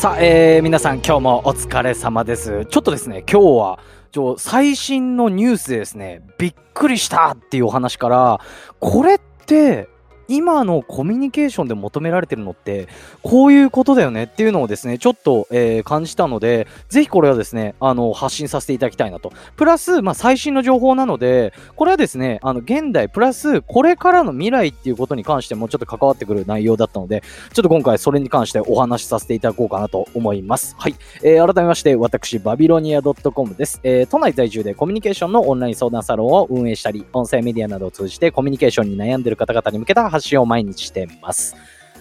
さあ、えー、皆さん今日もお疲れ様です。ちょっとですね、今日は、ちょ最新のニュースでですね、びっくりしたっていうお話から、これって、今のコミュニケーションで求められてるのって、こういうことだよねっていうのをですね、ちょっと、えー感じたので、ぜひこれはですね、あの、発信させていただきたいなと。プラス、まあ、最新の情報なので、これはですね、あの、現代、プラス、これからの未来っていうことに関してもちょっと関わってくる内容だったので、ちょっと今回それに関してお話しさせていただこうかなと思います。はい。えー改めまして、私、バビロニア .com です。えー都内在住でコミュニケーションのオンライン相談サロンを運営したり、音声メディアなどを通じてコミュニケーションに悩んでる方々に向けた発信を毎日しています。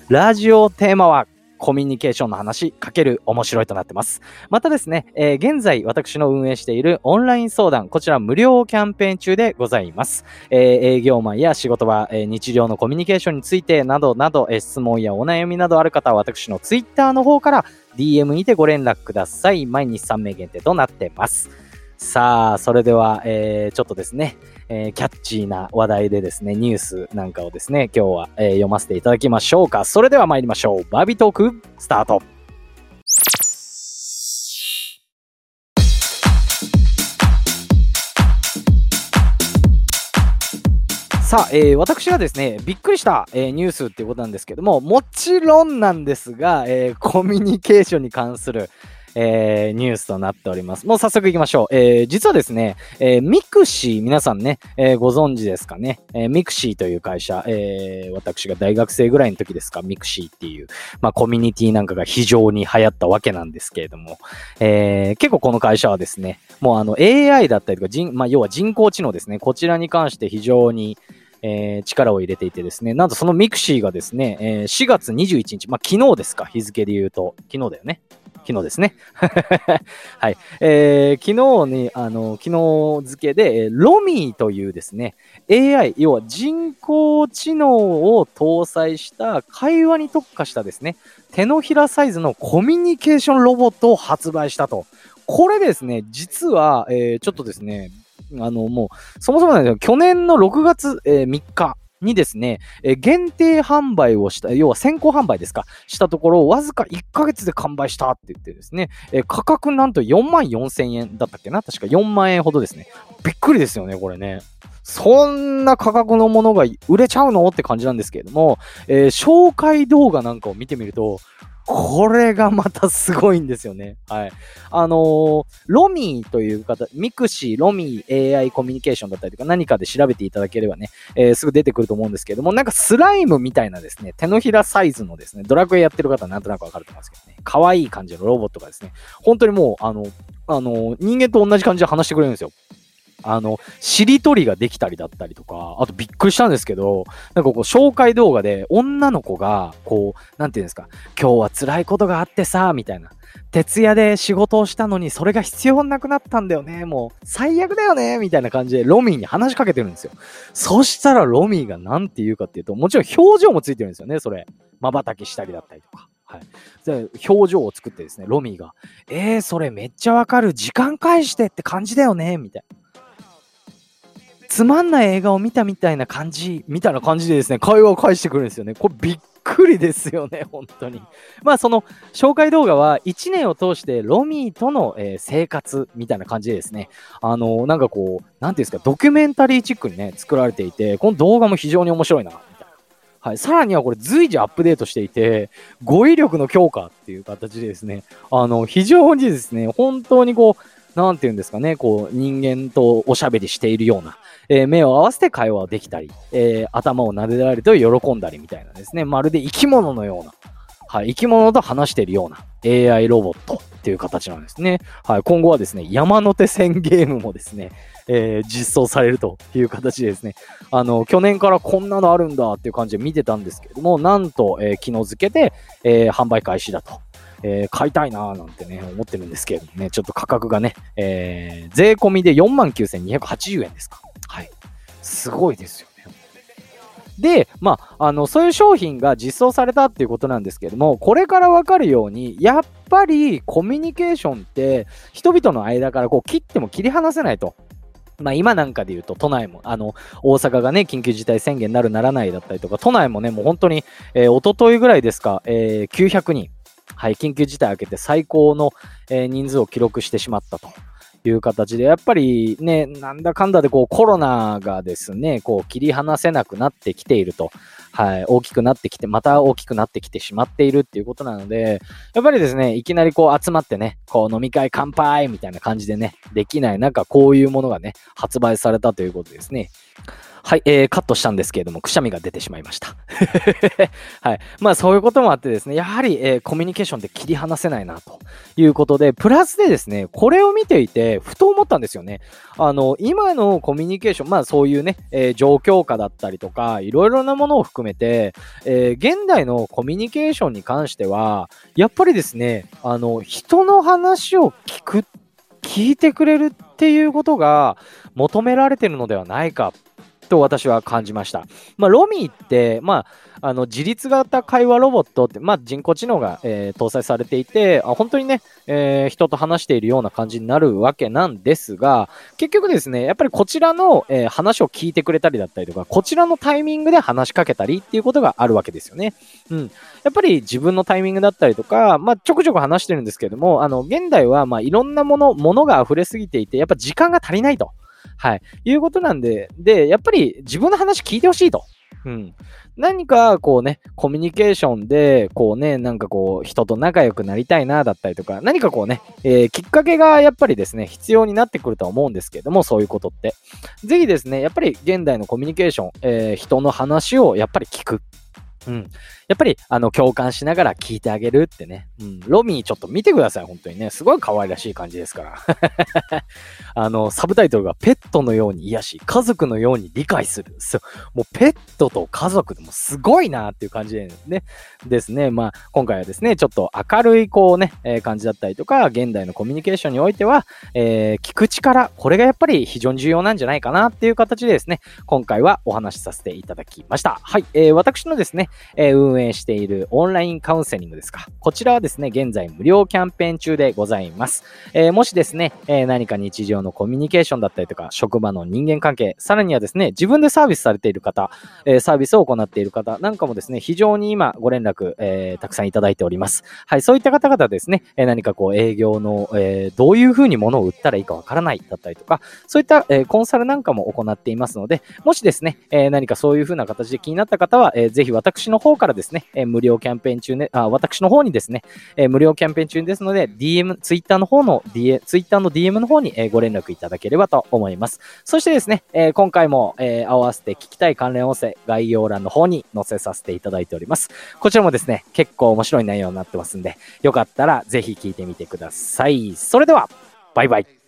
ラジオテーマは、コミュニケーションの話かける面白いとなってます。またですね、えー現在私の運営しているオンライン相談、こちら無料キャンペーン中でございます。えー営業マンや仕事場、えー日常のコミュニケーションについてなどなど、え質問やお悩みなどある方は私のツイッターの方から DM にてご連絡ください。毎日3名限定となってます。さあ、それでは、えーちょっとですね、えーキャッチーな話題でですね、ニュースなんかをですね、今日は、えー読ませていただきましょうか。それでは参りましょう。バビトーク、スタート。さあ、えー私がですね、びっくりした、えーニュースっていうことなんですけども、もちろんなんですが、えーコミュニケーションに関する、えーニュースとなっております。もう早速行きましょう。えー実はですね、えーミクシー、皆さんね、えーご存知ですかね？えーミクシーという会社、えー私が大学生ぐらいの時ですか、ミクシーっていう、まあコミュニティなんかが非常に流行ったわけなんですけれども、えー結構この会社はですね、もうあの AI だったりとか人、まあ要は人工知能ですね、こちらに関して非常に、えー力を入れていてですね、なんとそのミクシーがですね、えー4月21日、まあ昨日ですか、日付で言うと、昨日だよね。昨日ですね。はい。えー昨日に、あの、昨日付で、ロミーというですね、AI、要は人工知能を搭載した会話に特化したですね、手のひらサイズのコミュニケーションロボットを発売したと。これですね、実は、えーちょっとですね、あの、もう、そもそもなんですけど、去年の6月、えー3日にですね、えー限定販売をした、要は先行販売ですか、したところ、わずか1ヶ月で完売したって言ってですね、えー価格なんと4万4千円だったっけな？確か4万円ほどですね。びっくりですよね、これね。そんな価格のものが売れちゃうの？って感じなんですけれども、えー紹介動画なんかを見てみると、これがまたすごいんですよね。はい。あのーロミーという方、ミクシー、ロミー AI コミュニケーションだったりとか何かで調べていただければね、えーすぐ出てくると思うんですけれども、なんかスライムみたいなですね、手のひらサイズのですね、ドラクエやってる方はなんとなくわかると思うんですけどね、可愛い感じのロボットがですね、本当にもう、あの、あの、人間と同じ感じで話してくれるんですよ。あの、しりとりができたりだったりとか、あとびっくりしたんですけど、なんかこう、紹介動画で女の子が、こう、なんていうんですか、今日は辛いことがあってさ、みたいな。徹夜で仕事をしたのにそれが必要なくなったんだよね。もう最悪だよね。みたいな感じでロミーに話しかけてるんですよ。そしたらロミーが何て言うかっていうと、もちろん表情もついてるんですよね。それ。瞬きしたりだったりとか。はい。で表情を作ってですね、ロミーが、えー、それめっちゃわかる。時間返してって感じだよね。みたいな。つまんない映画を見たみたいな感じ、みたいな感じでですね、会話を返してくるんですよね。これびっくりですよね、本当に。まあその紹介動画は1年を通してロミーとの、えー生活みたいな感じでですね、あのーなんかこう、なんていうんですか、ドキュメンタリーチックにね、作られていて、この動画も非常に面白いな、みたいな。はい。さらにはこれ随時アップデートしていて、語彙力の強化っていう形でですね、あの、非常にですね、本当にこう、なんていうんですかね、こう、人間とおしゃべりしているような、えー目を合わせて会話できたり、えー頭を撫でられると喜んだりみたいなですね、まるで生き物のような、はい、生き物と話しているような AI ロボットっていう形なんですね。はい、今後はですね、山手線ゲームもですね、えー実装されるという形でですね、あの、去年からこんなのあるんだっていう感じで見てたんですけれども、なんと、えー昨日付けで、えー販売開始だと。えー買いたいなーなんてね、思ってるんですけれどもね、ちょっと価格がね、えー税込みで49,280円ですか。はい。すごいですよね。で、まあ、あの、そういう商品が実装されたっていうことなんですけれども、これからわかるように、やっぱりコミュニケーションって、人々の間からこう切っても切り離せないと。まあ今なんかで言うと都内も、あの、大阪がね、緊急事態宣言なるならないだったりとか、都内もね、もう本当に、えー、一昨日ぐらいですか、えー、900人。はい、緊急事態明けて最高の、えー、人数を記録してしまったと。いう形で、やっぱりね、なんだかんだでこうコロナがですね、こう切り離せなくなってきていると。はい、大きくなってきて、また大きくなってきてしまっているっていうことなので、やっぱりですね、いきなりこう集まってね、こう飲み会乾杯みたいな感じでね、できない中、こういうものがね、発売されたということですね。はい、えー、カットしたんですけれども、くしゃみが出てしまいました。はい。まあ、そういうこともあってですね、やはり、えー、コミュニケーションで切り離せないな、ということで、プラスでですね、これを見ていて、ふと思ったんですよね。あの、今のコミュニケーション、まあ、そういうね、えー、状況下だったりとか、いろいろなものを含めて、えー、現代のコミュニケーションに関しては、やっぱりですね、あの、人の話を聞く、聞いてくれるっていうことが求められてるのではないかと私は感じました。まあ、ロミーって、まあ、あの自立型会話ロボットって、まあ、人工知能が、えー、搭載されていて、あ本当にね、えー、人と話しているような感じになるわけなんですが、結局ですね、やっぱりこちらの、えー、話を聞いてくれたりだったりとか、こちらのタイミングで話しかけたりっていうことがあるわけですよね。うん。やっぱり自分のタイミングだったりとか、まあ、ちょくちょく話してるんですけども、あの、現代は、まあ、いろんなもの、ものが溢れすぎていて、やっぱ時間が足りないと。はい。いうことなんで、で、やっぱり自分の話聞いてほしいと。うん。何かこうね、コミュニケーションで、こうね、なんかこう、人と仲良くなりたいな、だったりとか、何かこうね、えー、きっかけがやっぱりですね、必要になってくるとは思うんですけれども、そういうことって。ぜひですね、やっぱり現代のコミュニケーション、えー、人の話をやっぱり聞く。うん。やっぱり、あの、共感しながら聞いてあげるってね。うん。ロミーちょっと見てください、本当にね。すごい可愛らしい感じですから。あの、サブタイトルがペットのように癒し、家族のように理解する。そう。もうペットと家族でもすごいなっていう感じでね。ですね。まあ、今回はですね、ちょっと明るいこうね、えー、感じだったりとか、現代のコミュニケーションにおいては、えー、聞く力、これがやっぱり非常に重要なんじゃないかなっていう形でですね、今回はお話しさせていただきました。はい。えー、私のですね、えー、運営しているオンラインカウンセリングですか。こちらはですね、現在無料キャンペーン中でございます。えー、もしですね、えー、何か日常のコミュニケーションだったりとか、職場の人間関係、さらにはですね、自分でサービスされている方、え、サービスを行っている方なんかもですね、非常に今ご連絡、えたくさんいただいております。はい、そういった方々ですね、え何かこう営業の、えどういうふうに物を売ったらいいかわからないだったりとか、そういった、えコンサルなんかも行っていますので、もしですね、え何かそういうふうな形で気になった方は、えー、ぜひ私私の方からですね、え無料キャンペーン中ね、あ私の方にですね、え、無料キャンペーン中ですので、DM、Twitter の方の DM、Twitter の DM の方に、え、ご連絡いただければと思います。そしてですね、え、今回も、え、合わせて聞きたい関連音声、概要欄の方に載せさせていただいております。こちらもですね、結構面白い内容になってますんで、よかったらぜひ聞いてみてください。それでは、バイバイ。